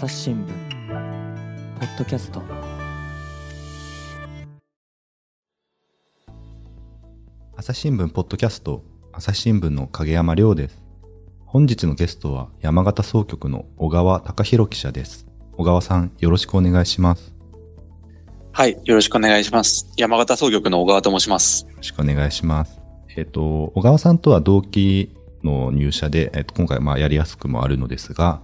朝日新聞ポッドキャスト。朝日新聞ポッドキャスト朝日新聞の影山亮です。本日のゲストは山形総局の小川隆弘記者です。小川さんよろしくお願いします。はいよろしくお願いします。山形総局の小川と申します。よろしくお願いします。えっ、と小川さんとは同期の入社で、えっ、と、今回まあやりやすくもあるのですが、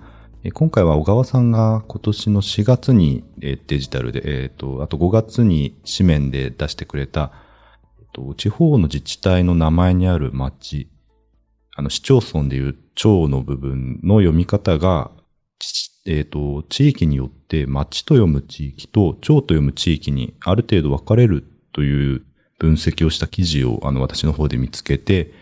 今回は小川さんが今年の4月にデジタルで、えっ、と、あと5月に紙面で出してくれた、えっと、地方の自治体の名前にある町、あの、市町村でいう町の部分の読み方が、えっ、と、地域によって町と読む地域と町と読む地域にある程度分かれるという分析をした記事をあの私の方で見つけて、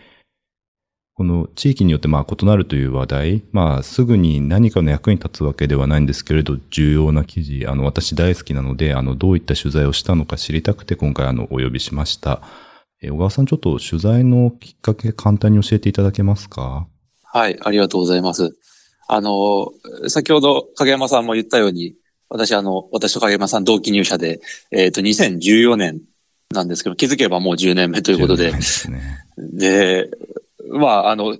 この地域によってまあ異なるという話題、まあすぐに何かの役に立つわけではないんですけれど、重要な記事、あの私大好きなので、あのどういった取材をしたのか知りたくて今回あのお呼びしました。え小川さんちょっと取材のきっかけ簡単に教えていただけますか？はい、ありがとうございます。あの、先ほど影山さんも言ったように、私あの、私と影山さん同期入社で、えっ、ー、と、2014年なんですけど、気づけばもう10年目ということで、でね、で、まあ、あの、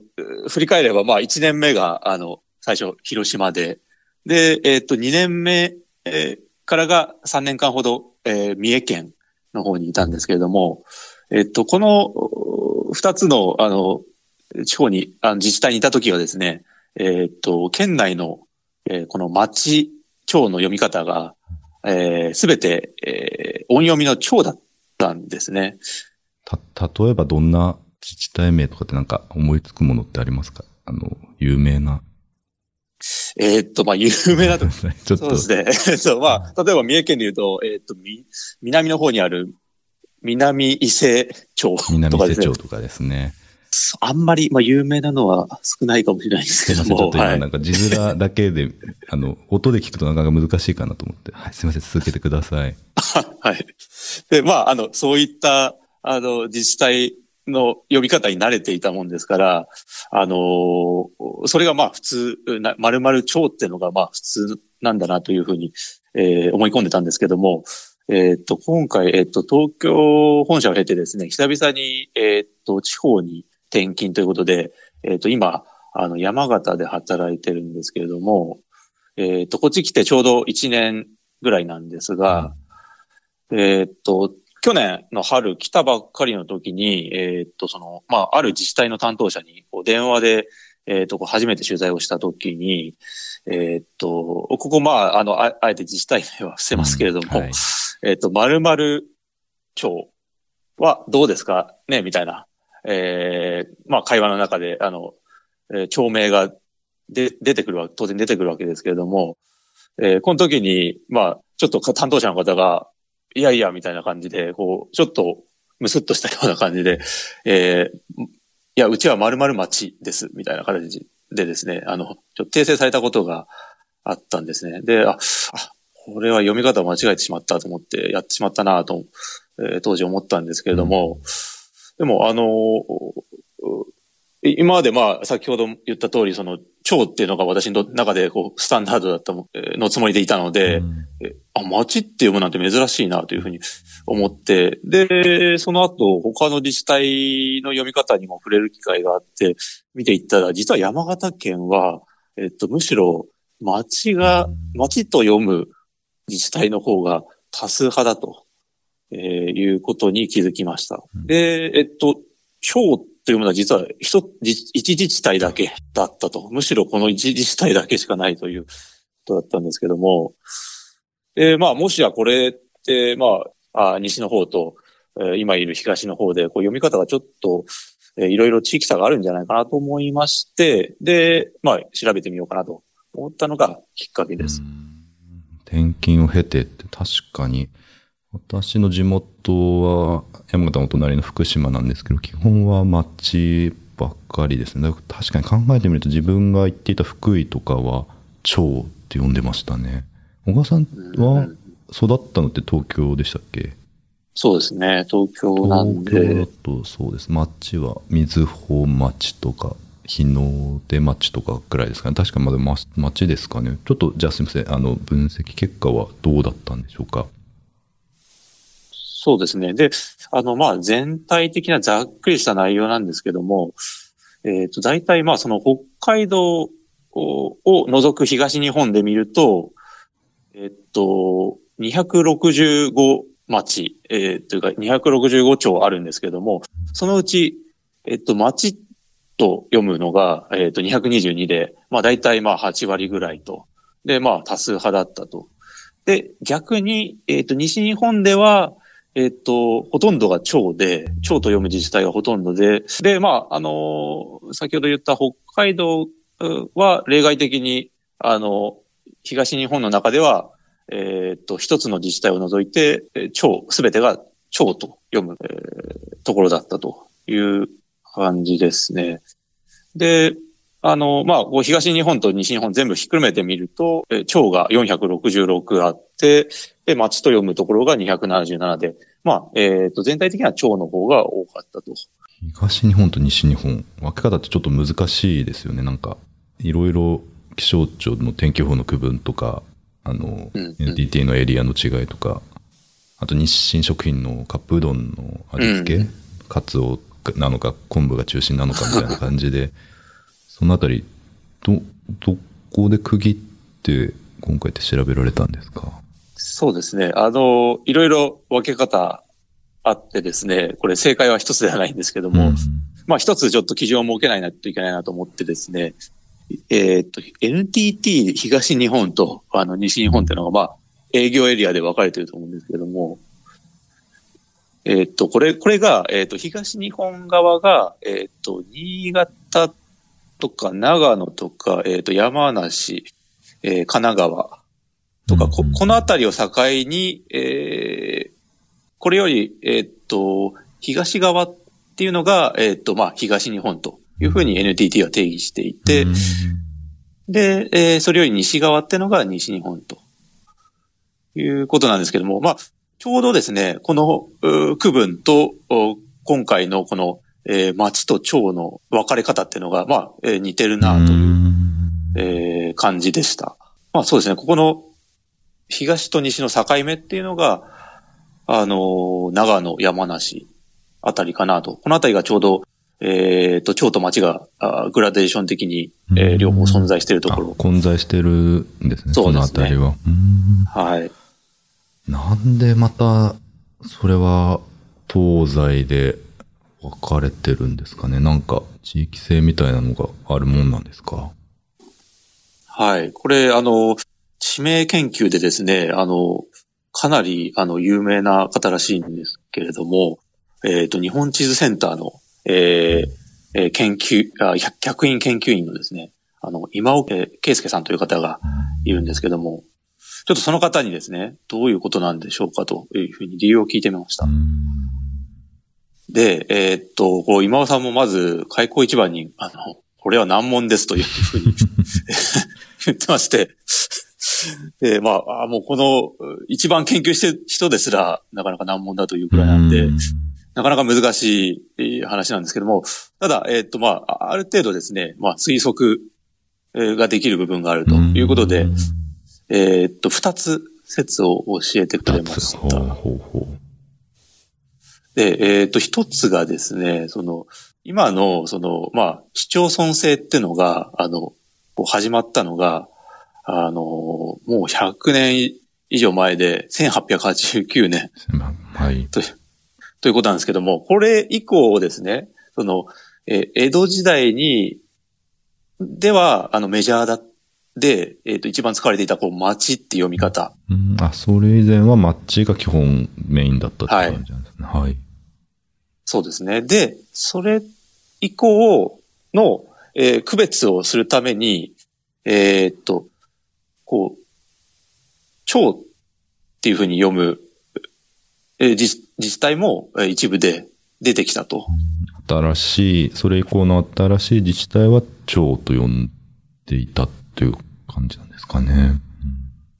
振り返れば、まあ、1年目が、あの、最初、広島で、で、えっ、と、2年目、えー、からが3年間ほど、えー、三重県の方にいたんですけれども、えっ、と、この2つの、あの、地方に、あの自治体にいた時はですね、えっ、と、県内の、えー、この町、町の読み方が、えす、べて、えー、音読みの町だったんですね。た、例えばどんな自治体名とかってなんか思いつくものってありますか？あの、有名な。えー、っと、まあ、有名なと。ちょっと。そうですね。そう、まあ、例えば三重県で言うと、えー、っと、み、南の方にある、南伊勢町とかですね。南伊勢町とかですね。あんまり、まあ、有名なのは少ないかもしれないですけども。ちょっと今なんか字面だけで、あの、音で聞くとなかなか難しいかなと思って。はい、すみません、続けてください。はい。で、まあ、あの、そういった、あの、自治体の呼び方に慣れていたもんですから、あのー、それがまあ普通、まるまる蝶っていうのがまあ普通なんだなというふうに、えー、思い込んでたんですけども、えっ、と、今回、えっ、と、東京本社を経てですね、久々に、えっ、と、地方に転勤ということで、えっ、と、今、あの、山形で働いてるんですけれども、えっ、と、こっち来てちょうど1年ぐらいなんですが、えっ、と、去年の春来たばっかりの時に、えー、っと、その、まあ、ある自治体の担当者に、こう、電話で、えー、っと、初めて取材をした時に、えー、っと、ここ、まあ、あの、あえて自治体名は伏せますけれども、うんはい、えっと、〇〇町はどうですか？ねみたいな、えー、まあ、会話の中で、あの、えー、町名がで出てくるわ、当然出てくるわけですけれども、えー、この時に、まあ、ちょっと担当者の方が、いやいや、みたいな感じで、こう、ちょっと、むすっとしたような感じで、えー、いや、うちは〇〇町です、みたいな形でですね、あの、ちょっと訂正されたことがあったんですね。で、あ、あ、これは読み方を間違えてしまったと思って、やってしまったなと、えー、当時思ったんですけれども、でも、あの今までまあ、先ほど言った通り、その、蝶っていうのが私の中でこう、スタンダードだったのつもりでいたので、うん、あ、町って読むなんて珍しいなというふうに思って、で、その後、他の自治体の読み方にも触れる機会があって、見ていったら、実は山形県は、えっと、むしろ、町が、町と読む自治体の方が多数派だと、えー、いうことに気づきました。で、えっと、蝶というものは実は一一自治体だけだったと。むしろこの一自治体だけしかないということだったんですけども。で、まあ、もしやこれって、まあ、あ西の方と、えー、今いる東の方で、こう読み方がちょっと、えー、いろいろ地域差があるんじゃないかなと思いまして、で、まあ、調べてみようかなと思ったのがきっかけです。転勤を経てって確かに、私の地元は山形の隣の福島なんですけど、基本は町ばっかりですね。確かに考えてみると自分が行っていた福井とかは町って呼んでましたね。小川さんは育ったのって東京でしたっけ？そうですね。東京なんで。東京だとそうです。町は水穂町とか日の出町とかぐらいですかね。確かまだま町ですかね。ちょっと、じゃあすみません。あの、分析結果はどうだったんでしょうか？そうですね。で、あの、まあ、全体的なざっくりした内容なんですけども、えっ、と、大体まあ、その北海道を除く東日本で見ると、えっと、265町、えー、というか265町あるんですけども、そのうち、えっと、町と読むのが、えっと、222で、まあ大体まあ8割ぐらいと。で、まあ多数派だったと。で、逆に、えっと、西日本では、えっと、ほとんどが町で、町と読む自治体がほとんどで、で、まあ、あの先ほど言った北海道は例外的に、あの、東日本の中では、えっと、一つの自治体を除いて、町、すべてが町と読む、えー、ところだったという感じですね。で、あの、まあ、東日本と西日本全部ひっくるめてみると、え町が466あって、で、町と読むところが277で、まあ、えっ、と、全体的には町の方が多かったと。東日本と西日本、分け方ってちょっと難しいですよね。なんか、いろいろ気象庁の天気予報の区分とか、あの、うんうん、NTT のエリアの違いとか、あと日清食品のカップうどんの味付け、うん、カツオなのか昆布が中心なのかみたいな感じで、そのあたり、ど、どこで区切って今回って調べられたんですか？そうですね。あの、いろいろ分け方あってですね、これ正解は一つではないんですけども、うん、まあ一つちょっと基準を設けないといけないなと思ってですね、えー、っと、NTT 東日本とあの西日本っていうのが、まあ、営業エリアで分かれてると思うんですけども、えー、っと、これ、これが、えー、っと、東日本側が、えっと、新潟とか長野とか、えっと、山梨、えー、神奈川とか、ここの辺りを境に、えー、これより、えっと、東側っていうのが、えっと、まあ、東日本というふうに NTT は定義していて、で、えー、それより西側ってのが西日本ということなんですけども、まあ、ちょうどですね、この区分と今回のこの、えー、町と町の分かれ方っていうのが、まあ、えー、似てるなという、えー、感じでした。まあそうですね、ここの東と西の境目っていうのが、あのー、長野、山梨あたりかなと。このあたりがちょうど、えっ、ー、と、町と町があグラデーション的に、えー、両方存在しているところ。混在してるんですね、そうですね。のあたりは。はい。なんでまた、それは東西で分かれてるんですかね？なんか地域性みたいなのがあるもんなんですか？はい。これ、あの、地名研究でですね、あの、かなり、あの、有名な方らしいんですけれども、えっ、ー、と、日本地図センターのえー、えー、研究あ、客員研究員のですね、あの、今岡圭介さんという方がいるんですけども、ちょっとその方にですね、どういうことなんでしょうかというふうに理由を聞いてみました。で、えー、っと、こう、今尾さんもまず、開口一番に、あの、これは難問ですというふうに言ってまして、で、まあ、もうこの、一番研究してる人ですら、なかなか難問だというくらいなんで、なかなか難しい話なんですけども、ただ、えっ、と、まあ、ある程度ですね、まあ、推測ができる部分があるということで、えっと、二つ説を教えてくれました。で、えっ、と、一つがですね、その、今の、その、まあ、市町村制っていうのが、あの、始まったのが、あの、もう100年以上前で、1889年。はい。とということなんですけども、これ以降ですね、その、え江戸時代に、では、あの、メジャーだ、で、えっ、ー、と、一番使われていた、こう、町って読み方。うん、あ、それ以前は町が基本メインだったって感じなんですね。はい。はい、そうですね。で、それ以降の、えー、区別をするために、えー、っと、こう、蝶っていうふうに読むえー、自自治体も、えー、一部で出てきたと。新しい、それ以降の新しい自治体は町と呼んでいたという感じなんですかね。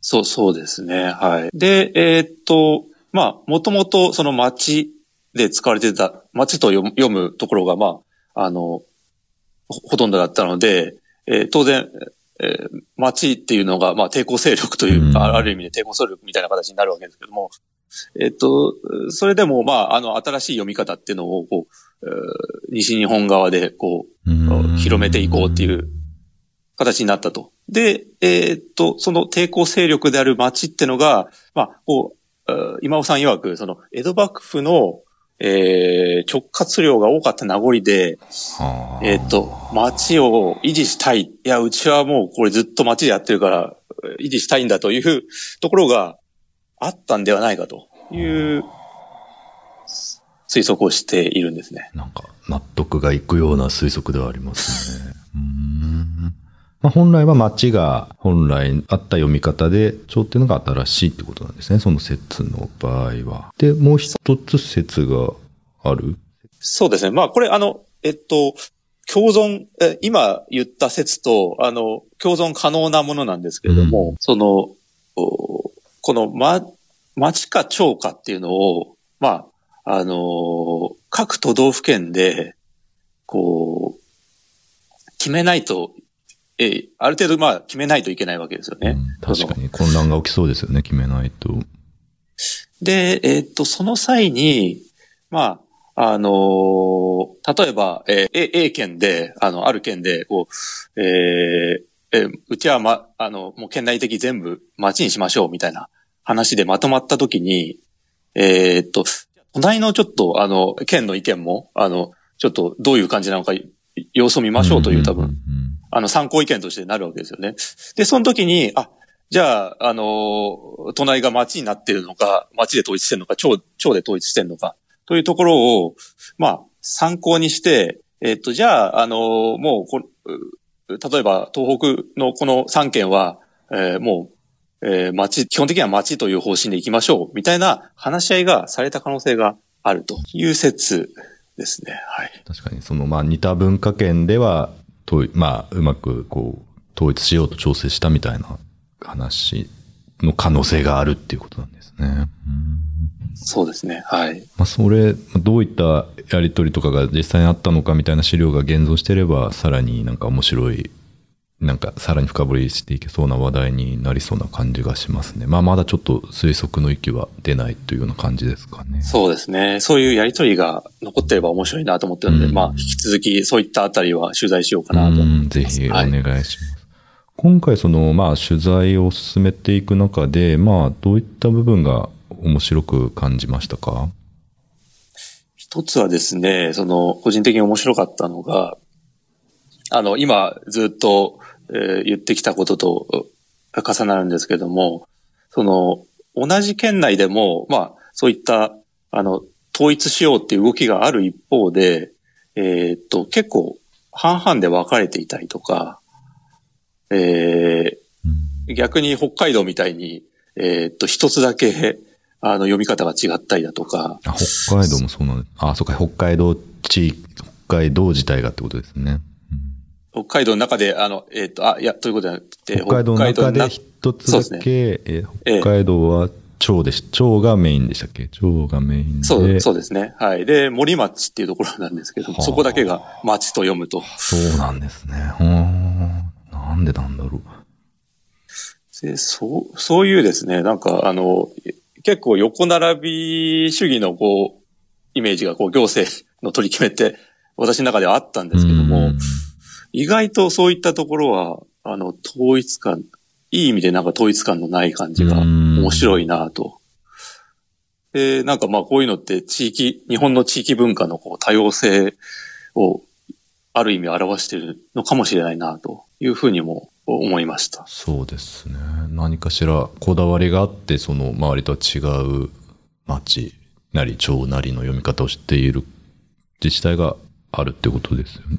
そう、そうですね。はい。で、えー、っと、まあ、もともとその町で使われてた、町と読むところが、まあ、あの、ほとんどだったので、えー当然、えー町っていうのが、まあ、抵抗勢力というか、うんある意味で抵抗勢力みたいな形になるわけですけども、えっと、それでも、まあ、あの、新しい読み方っていうのを、こう、えー西日本側で、こう、うん広めていこうっていう形になったと。で、えーっと、その抵抗勢力である町ってのが、まあ、こう、えー今尾さん曰く、その、江戸幕府の、えー直轄領が多かった名残で、はあえーっと、町を維持したい。いや、うちはもうこれずっと町でやってるから、えー維持したいんだというところがあったんではないかという推測をしているんですね。なんか、納得がいくような推測ではありますね。うーんまあ、本来は町が本来あった読み方で、蝶っていうのが新しいってことなんですね。その説の場合は。で、もう一つ説がある？そうですね。まあ、これ、あの、えっと、共存、え今言った説と、あの、共存可能なものなんですけれども、うんその、おこの、ま、町か町かっていうのを、まあ、あの各都道府県で、こう、決めないと、えある程度、まあ、決めないといけないわけですよね。うん確かに混乱が起きそうですよね、決めないと。で、えーっと、その際に、まあ、あのー例えば、えー A, A 県で、あの、ある県で、こう、えーえーうちは、ま、あの、もう県内的全部町にしましょう、みたいな話でまとまったときに、えーっと、隣のちょっと、あの、県の意見も、あの、ちょっとどういう感じなのか、様子を見ましょうという多分、あの、参考意見としてなるわけですよね。で、その時に、あ、じゃあ、あの、隣が町になってるのか、町で統一してるのか、町、町で統一してるのか、というところを、まあ、参考にして、えっと、じゃあ、あの、もうこ、う例えば、東北のこの3県は、えーもう、えー町、基本的には町という方針で行きましょう、みたいな話し合いがされた可能性があるという説ですね。はい。確かに、その、まあ、似た文化圏では、とまあ、うまく、こう、統一しようと調整したみたいな話の可能性があるっていうことなんですね。うんそうですね。はい。まあ、それ、どういったやりとりとかが実際にあったのかみたいな資料が現像してれば、さらになんか面白い、なんかさらに深掘りしていけそうな話題になりそうな感じがしますね。まあ、まだちょっと推測の域は出ないというような感じですかね。そうですね。そういうやりとりが残ってれば面白いなと思ってるので、うんまあ、引き続きそういったあたりは取材しようかなと思うん、ってます。ぜひおはい願いします。今回その、まあ、取材を進めていく中で、まあ、どういった部分が面白く感じましたか？一つはですね、その、個人的に面白かったのが、あの、今ずっと、えー言ってきたこととう重なるんですけども、その、同じ県内でも、まあ、そういった、あの、統一しようっていう動きがある一方で、えーっと、結構、半々で分かれていたりとか、えー逆に北海道みたいに、えーっと、一つだけ、あの、読み方が違ったりだとか、あ北海道もそうなんです。あ、そうか、北海道地域、北海道自体がってことですね。北海道の中で、あの、えっ、と、あ、いや、ということじゃなくて、北海道の中でな一つだけ、えー北海道は町でし、町がメインでしたっけ？町がメインで。そう、そうですね。はい。で、森町っていうところなんですけどはあそこだけが町と読むと。そうなんですね。うーんなんでなんだろう。でそう、そういうですね、なんか、あの、結構横並び主義のこう、イメージがこう、行政の取り決めって、私の中ではあったんですけどもうん、意外とそういったところは、あの、統一感、いい意味でなんか統一感のない感じがうん面白いなと。で、なんかまあこういうのって地域、日本の地域文化のこう多様性をある意味表しているのかもしれないなというふうにも思いました。そうですね。何かしらこだわりがあって、その周りとは違う町なり町なりの読み方をしている自治体があるってことですよね。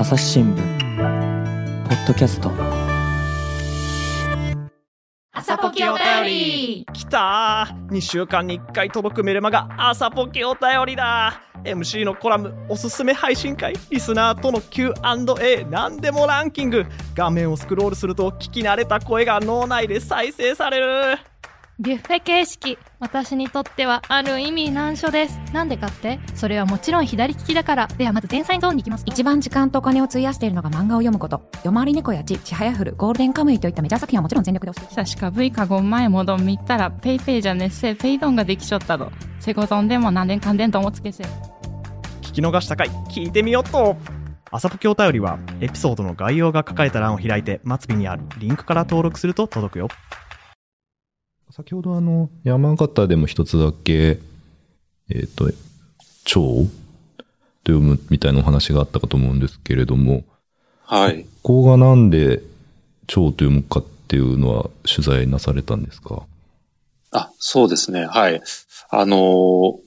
朝日新聞ポッドキャスト。朝ポケお便り。きた。ー2週間に1回届くメルマガ朝ポケお便りだ。MC のコラムおすすめ配信会リスナーとの Q&A 何でもランキング。画面をスクロールすると聞き慣れた声が脳内で再生されるビュッフェ形式。私にとってはある意味難所です。なんでかって？それはもちろん左利きだから。ではまず前菜ゾーンに行きます。一番時間とお金を費やしているのが漫画を読むこと。夜回り猫やちちはやふるゴールデンカムイといったメジャー作品はもちろん全力で押してさしか V かご前もどん見たらペイペイじゃねっせペイドンができちょったどセごゾンでも何年間でんともつけせ。聞き逃したかい。聞いてみよっと。朝ポケお便りはエピソードの概要が書かれた欄を開いて末尾にあるリンクから登録すると届くよ。先ほどあの、山形でも一つだけ、えっ、と、蝶と読むみたいなお話があったかと思うんですけれども、はい。ここがなんで蝶と読むかっていうのは取材なされたんですか？あ、そうですね。はい。あのー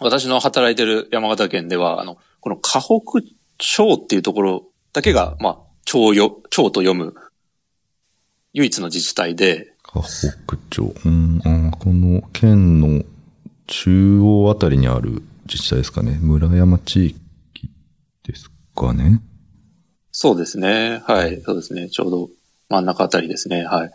私の働いてる山形県では、あの、この河北町っていうところだけが、まあ、町よ、町と読む唯一の自治体で、河北町。うん、あこの県の中央あたりにある自治体ですかね。村山地域ですかね。そうですね。はい。そうですね。ちょうど真ん中あたりですね。はい。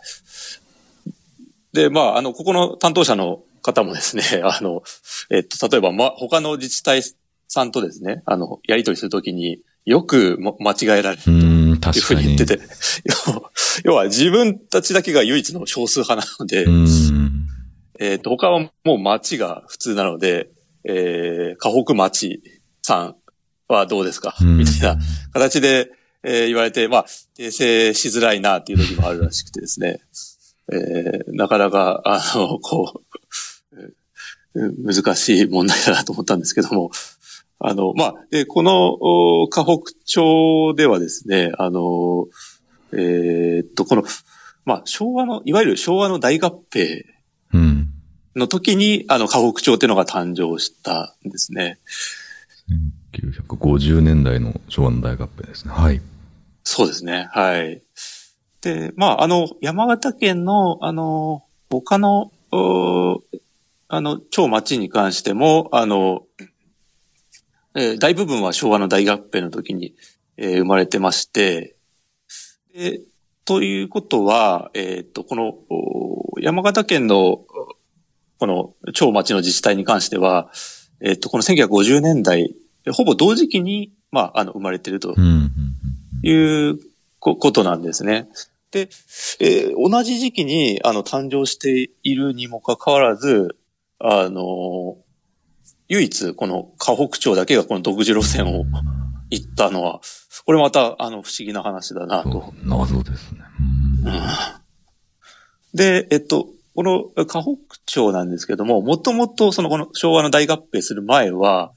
で、まあ、あの、ここの担当者の方もですね、あの、えっと、例えば、ま、他の自治体さんとですね、あの、やり取りするときによくも間違えられるうとん、いう確かに。ふうに言ってて、要要は自分たちだけが唯一の少数派なので、うん。えっと、他はもう町が普通なので、えー、河北町さんはどうですか？うん。みたいな形で、えー言われて、まあ、訂正しづらいなっていう時もあるらしくてですね、えーなかなか、あの、こう、え ー難しい問題だなと思ったんですけども、あの、まあ、で、この、お河北町ではですね、あの、えーっと、この、まあ、昭和の、いわゆる昭和の大合併うん。の時に、あの、河北町っていうのが誕生したんですね。1950年代の昭和の大合併ですね。はい。そうですね。はい。で、まあ、あの、山形県の、あの、他の、おあの、町町に関しても、あの、えー大部分は昭和の大合併の時に、えー生まれてまして、で、ということは、えっ、と、この、お山形県の、おこの町町の自治体に関しては、えっ、と、この1950年代、ほぼ同時期に、まあ、あの、生まれているというこことなんですね。で、えー同じ時期に、あの、誕生しているにもかかわらず、あの、唯一、この河北町だけがこの独自路線を行ったのは、これまた、あの、不思議な話だなと。謎ですね。うんで、えっと、この河北町なんですけども、もともとそのこの昭和の大合併する前は、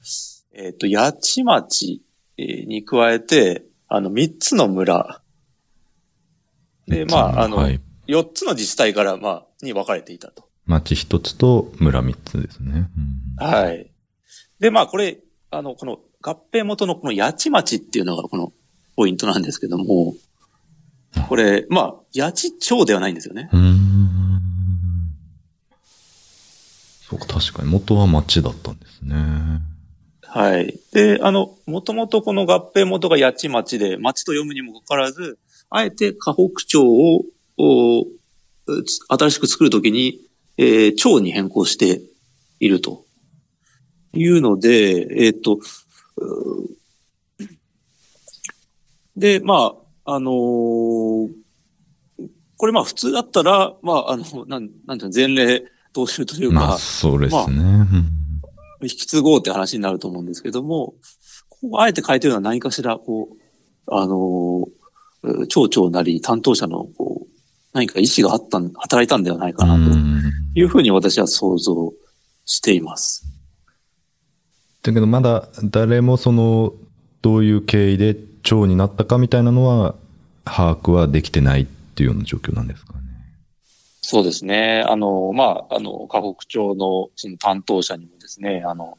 えっと、八千町えーに加えて、あの、三つの村。で、まあ、あの、はい。四つの自治体から、まあ、に分かれていたと。町一つと村三つですね。うんはい。で、まあ、これ、あの、この合併元のこの八千町っていうのがこのポイントなんですけども、これ、まあ、八千町ではないんですよね。うーん。そうか、確かに元は町だったんですね。はい。で、あの、もともとこの合併元が八千町で、町と読むにもかかわらず、あえて河北町を、おつ新しく作るときに、えー町に変更していると。いうので、えっ、ーで、まあ、あのーこれまあ普通だったら、まあ、あの、なん、なんていうの、前例踏襲というか、まあ、そうですね。うん引き継ごうって話になると思うんですけども、ここあえて変えてるのは何かしら、こう、あのー、町長なり担当者の、こう、何か意思があったん、働いたんではないかな、とうんいうふうに私は想像しています。だけどまだ誰もその、どういう経緯で長になったかみたいなのは、把握はできてないっていうような状況なんですかね。そうですね。あの、まあ、あの、河北町のその担当者にもですね、あの、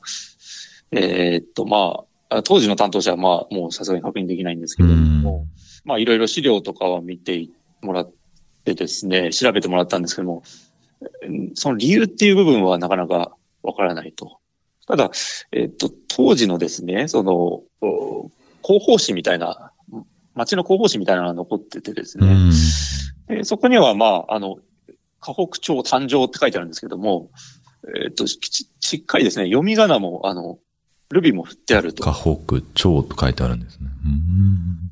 えーっと、まあ、当時の担当者はまあ、もうさすがに確認できないんですけれども、まあ、いろいろ資料とかは見てもらってですね、調べてもらったんですけども、うんその理由っていう部分はなかなかわからないと。ただ、えっと、当時のですね、その、お広報誌みたいな、町の広報誌みたいなのが残っててですね、うん。えーそこには、まあ、あの、河北町誕生って書いてあるんですけども、えっ、とし、しっかりですね、読み仮名も、あの、ルビも振ってあると。河北町と書いてあるんですね。うん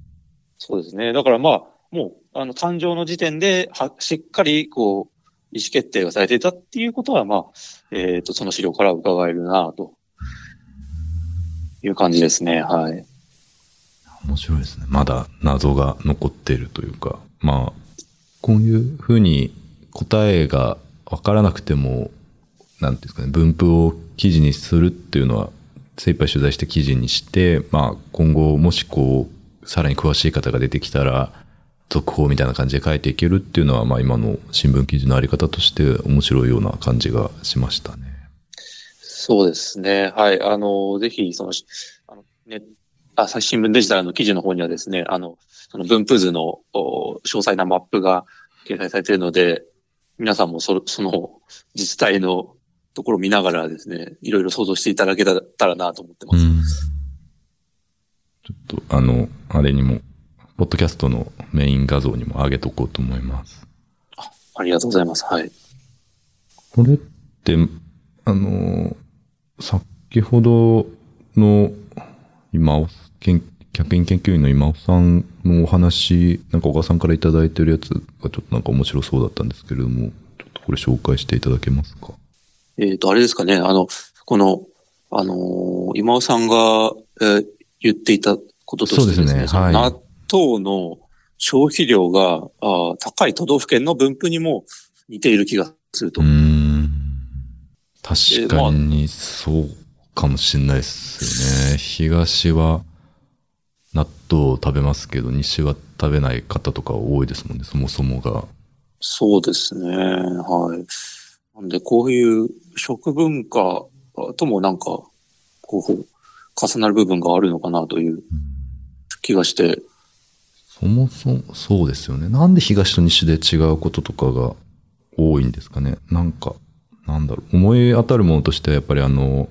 そうですね。だからまあ、もう、あの、誕生の時点で、は、しっかり、こう、意思決定がされていたっていうことは、まあ、えっ、と、その資料から伺えるなと。いう感じですね。はい。面白いですね。まだ謎が残っているというか、まあ、こういうふうに答えがわからなくても、なんていうんですかね、分布を記事にするっていうのは、精一杯取材して記事にして、まあ、今後もしこう、さらに詳しい方が出てきたら、続報みたいな感じで書いていけるっていうのは、まあ今の新聞記事のあり方として面白いような感じがしましたね。そうですね。はい。あの、ぜひ、その、しあの、ね、朝日新聞デジタルの記事の方にはですね、あの、その分布図のお詳細なマップが掲載されているので、皆さんもそその自治体のところを見ながらですね、いろいろ想像していただけたらなと思ってます。ちょっと、あの、あれにも、ポッドキャストのメイン画像にも上げとこうと思います。ありがとうございます。はい。これって、あの、先ほどの今尾、研客員研究員の今尾さんのお話、なんか小川さんからいただいてるやつがちょっとなんか面白そうだったんですけれども、ちょっとこれ紹介していただけますか？えっ、と、あれですかね、あの、この、あのー今尾さんが、えー言っていたこととしてですね、そうですねはいその消費量があー高い都道府県の分布にも似ている気がすると。うーん。確かにそうかもしれないですよね。東は納豆を食べますけど、西は食べない方とか多いですもんね、そもそもが。そうですね。はい。なんで、こういう食文化ともなんか、こう、重なる部分があるのかなという気がして、そもそも、そうですよね。なんで東と西で違うこととかが多いんですかね。なんか、なんだろう。思い当たるものとしてはやっぱりあの、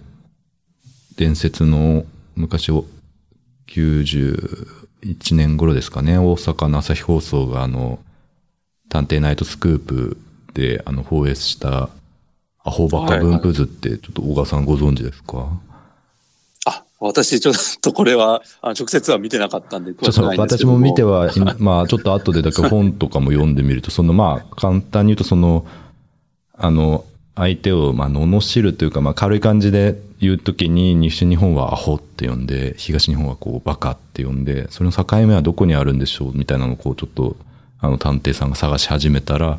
伝説の昔を、91年頃ですかね。大阪の朝日放送があの、探偵ナイトスクープであの放映したアホバカ分布図ってちょっと小川さんご存知ですか、あ、私ちょっとこれは、あ直接は見てなかったんで、ちょっと私も見ては、まあちょっと後でだから本とかも読んでみると、そのまあ簡単に言うとその、あの、相手をまあ罵るというか、まあ軽い感じで言うときに、西日本はアホって呼んで、東日本はこうバカって呼んで、それの境目はどこにあるんでしょうみたいなのをこうちょっと、あの探偵さんが探し始めたら、なん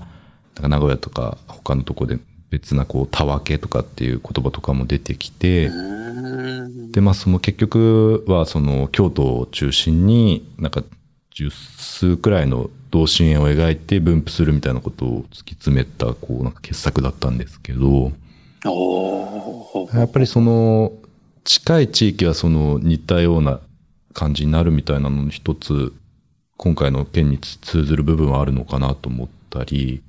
か名古屋とか他のとこで別なこう、たわけとかっていう言葉とかも出てきて、で、まあその結局はその京都を中心になんか十数くらいの同心円を描いて分布するみたいなことを突き詰めたこうなんか傑作だったんですけど、やっぱりその近い地域はその似たような感じになるみたいなのの一つ今回の件に通ずる部分はあるのかなと思ったり、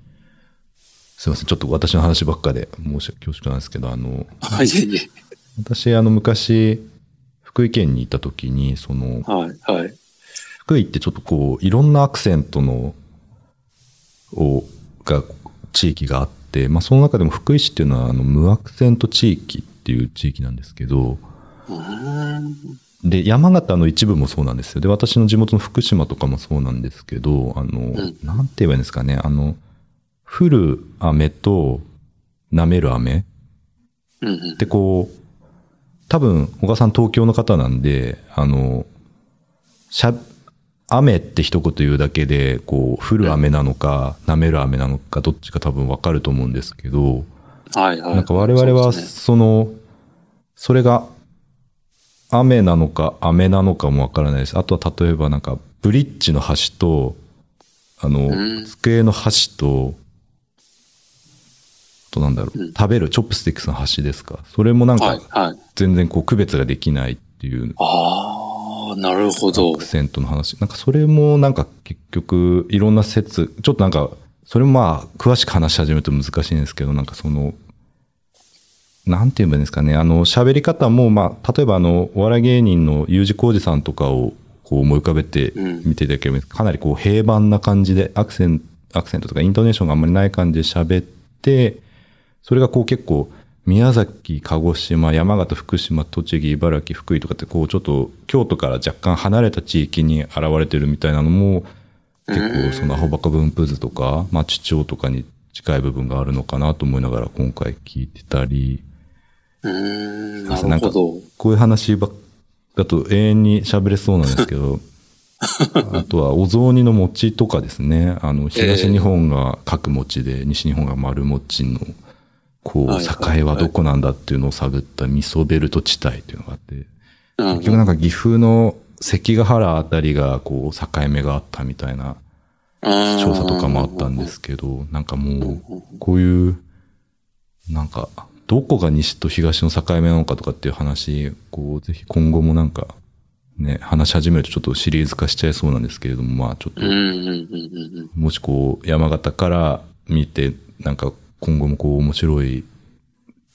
すいません、ちょっと私の話ばっかで申し訳恐縮なんですけど、あの、はい、いえいえ。私、あの、昔、福井県にいた時に、その、はい、はい。福井ってちょっとこう、いろんなアクセントの、を、が、地域があって、まあ、その中でも福井市っていうのは、あの、無アクセント地域っていう地域なんですけど、で、山形の一部もそうなんですよ。で、私の地元の福島とかもそうなんですけど、あの、んなんて言えばいいんですかね、あの、降る雨と舐める雨うんうんで、こう、多分、小川さん東京の方なんで、あの、しゃ、雨って一言言うだけで、こう、降る雨なのか、舐める雨なのか、どっちか多分わかると思うんですけど、はい、はい。なんか我々は、その、それが、雨なのか、雨なのかもわからないです。あとは例えばなんか、ブリッジの橋と、あの、うん机の箸と、あとなんだろう、うん食べるチョップスティックスの箸ですか？それもなんはいか、、はい。全然こう区別ができないっていうああ、なるほどアク。セントの話。なんかそれもなんか結局いろんな説、ちょっとなんか、それもまあ詳しく話し始めると難しいんですけど、なんかその、なんて言えばいいんですかね。あの、喋り方もまあ、例えばあの、お笑い芸人の U 字工事さんとかをこう思い浮かべてうん見ていただければいいんかなりこう平板な感じでアクセント、アクセントとかイントネーションがあんまりない感じで喋って、それがこう結構、宮崎、鹿児島、山形、福島、栃木、茨城、福井とかってこうちょっと京都から若干離れた地域に現れてるみたいなのも、結構そのアホバカ分布図とか、町長とかに近い部分があるのかなと思いながら今回聞いてたり、うーん、ななんかるほど。こういう話ばっだと永遠に喋れそうなんですけど、あとはお雑煮の餅とかですね。あの、東日本が角餅で、西日本が丸餅の、こう、はい境はどこなんだっていうのを探った味噌ベルト地帯っていうのがあって、うん結局なんか岐阜の関ヶ原あたりが、こう、境目があったみたいな調査とかもあったんですけど、なんかもう、こういう、なんか、どこが西と東の境目なのかとかっていう話、こう、ぜひ今後もなんか、ね、話し始めるとちょっとシリーズ化しちゃいそうなんですけれども、まあちょっと。もしこう、山形から見て、なんか今後もこう面白い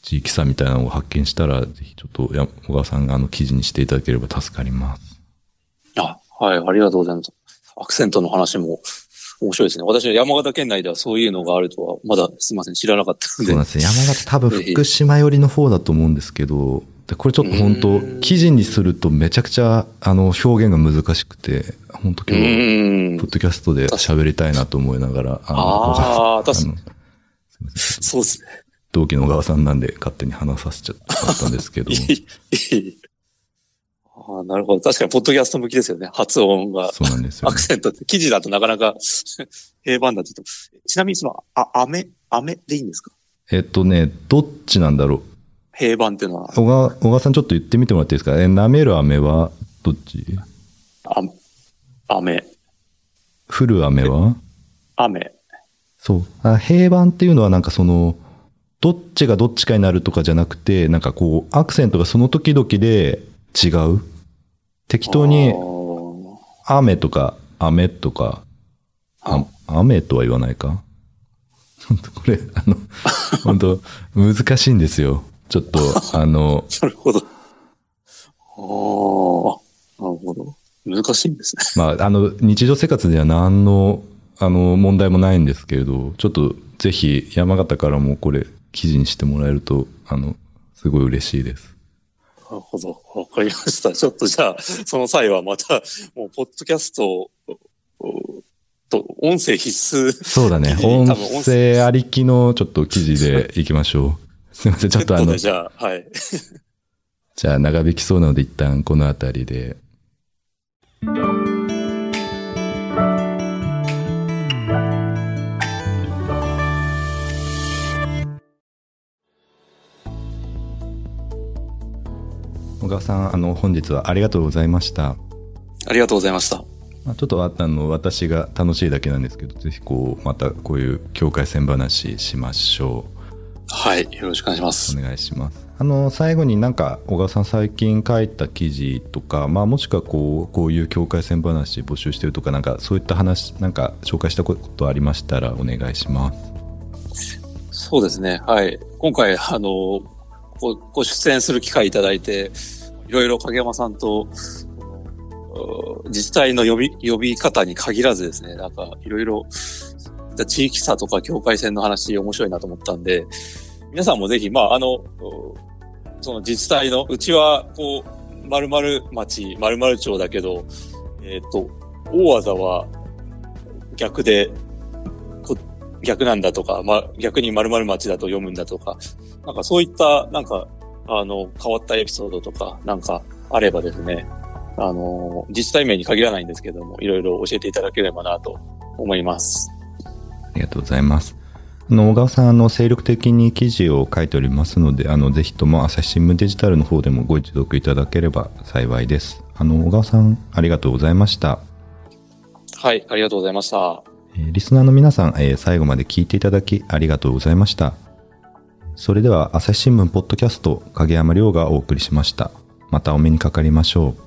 地域差みたいなのを発見したら、ぜひちょっとや小川さんがあの記事にしていただければ助かります。あ、はい、ありがとうございます。アクセントの話も面白いですね。私は山形県内ではそういうのがあるとは、まだすいません、知らなかったので。そうなんですね。山形多分福島寄りの方だと思うんですけど、でこれちょっと本う当ん記事にするとめちゃくちゃあの表現が難しくて、本当う今日、ポッ。ドキャストで喋りたいなと思いながら、ああー確かにのそうですね。同期の小川さんなんで勝手に話させちゃったんですけど ああ、なるほど。確かに、ポッドキャスト向きですよね。発音が。そうなんですよアク。セントって、記事だとなかなか 平板だと。ちなみにその、あ、飴、飴でいいんですか？えっとね、どっちなんだろう。平板っていうのは、小川、小川さんちょっと言ってみてもらっていいですか？え、舐める飴はどっち？あ、飴、降る飴は？飴。そう。あ平板っていうのはなんかその、どっちがどっちかになるとかじゃなくて、なんかこう、アクセントがその時々で違う？適当に雨とか、雨とか、あ雨とは言わないか？本当これ、あの、本当難しいんですよ。ちょっと、あの、なるほど。ああ、なるほど。難しいんですね。まあ、あの、日常生活では何の、あの、問題もないんですけれど、ちょっと、ぜひ、山形からもこれ、記事にしてもらえると、あの、すごい嬉しいです。なるほど。わかりました。ちょっとじゃあ、その際はまた、もう、ポッドキャストと、音声必須。そうだね。音多分音声ありきのちょっと記事でいきましょう。すいません。ちょっとあのじゃあ、はい。じゃあ長引きそうなので一旦この辺りで。小川さん、あの、本日はありがとうございました。ありがとうございました。まあ、ちょっとああの私が楽しいだけなんですけど、ぜひこう、またこういう境界線話しましょはい。よろしくお願いしますう。お。願いします。あの、最後になんか、小川さん最近書いた記事とか、まあもしくはこう、こういう境界線話募集してるとか、なんかそういった話、なんか紹介したことありましたらお願いします。そうですね。はい。今回、あの、ごご出演する機会いただいて、いろいろ影山さんと、自治体の呼び、呼び方に限らずですね、なんかいろいろ、地域差とか境界線の話面白いなと思ったんで、皆さんもぜひ、まあ、あの、その自治体の、うちは、こう、〇〇町、〇〇町だけど、えっ、と、大技は逆で、こ逆なんだとか、まあ、逆に〇〇町だと読むんだとか、なんかそういった、なんか、あの、変わったエピソードとか、なんかあればですね、あの、自治体名に限らないんですけども、いろいろ教えていただければなと思います。ありがとうございます。あの、小川さん、あの、精力的に記事を書いておりますので、あの、ぜひとも朝日新聞デジタルの方でもご一読いただければ幸いです。あの、小川さん、ありがとうございました。はい、ありがとうございました。えーリスナーの皆さん、えー最後まで聞いていただきありがとうございました。それでは、朝日新聞ポッドキャスト、影山亮がお送りしました。またお目にかかりましょう。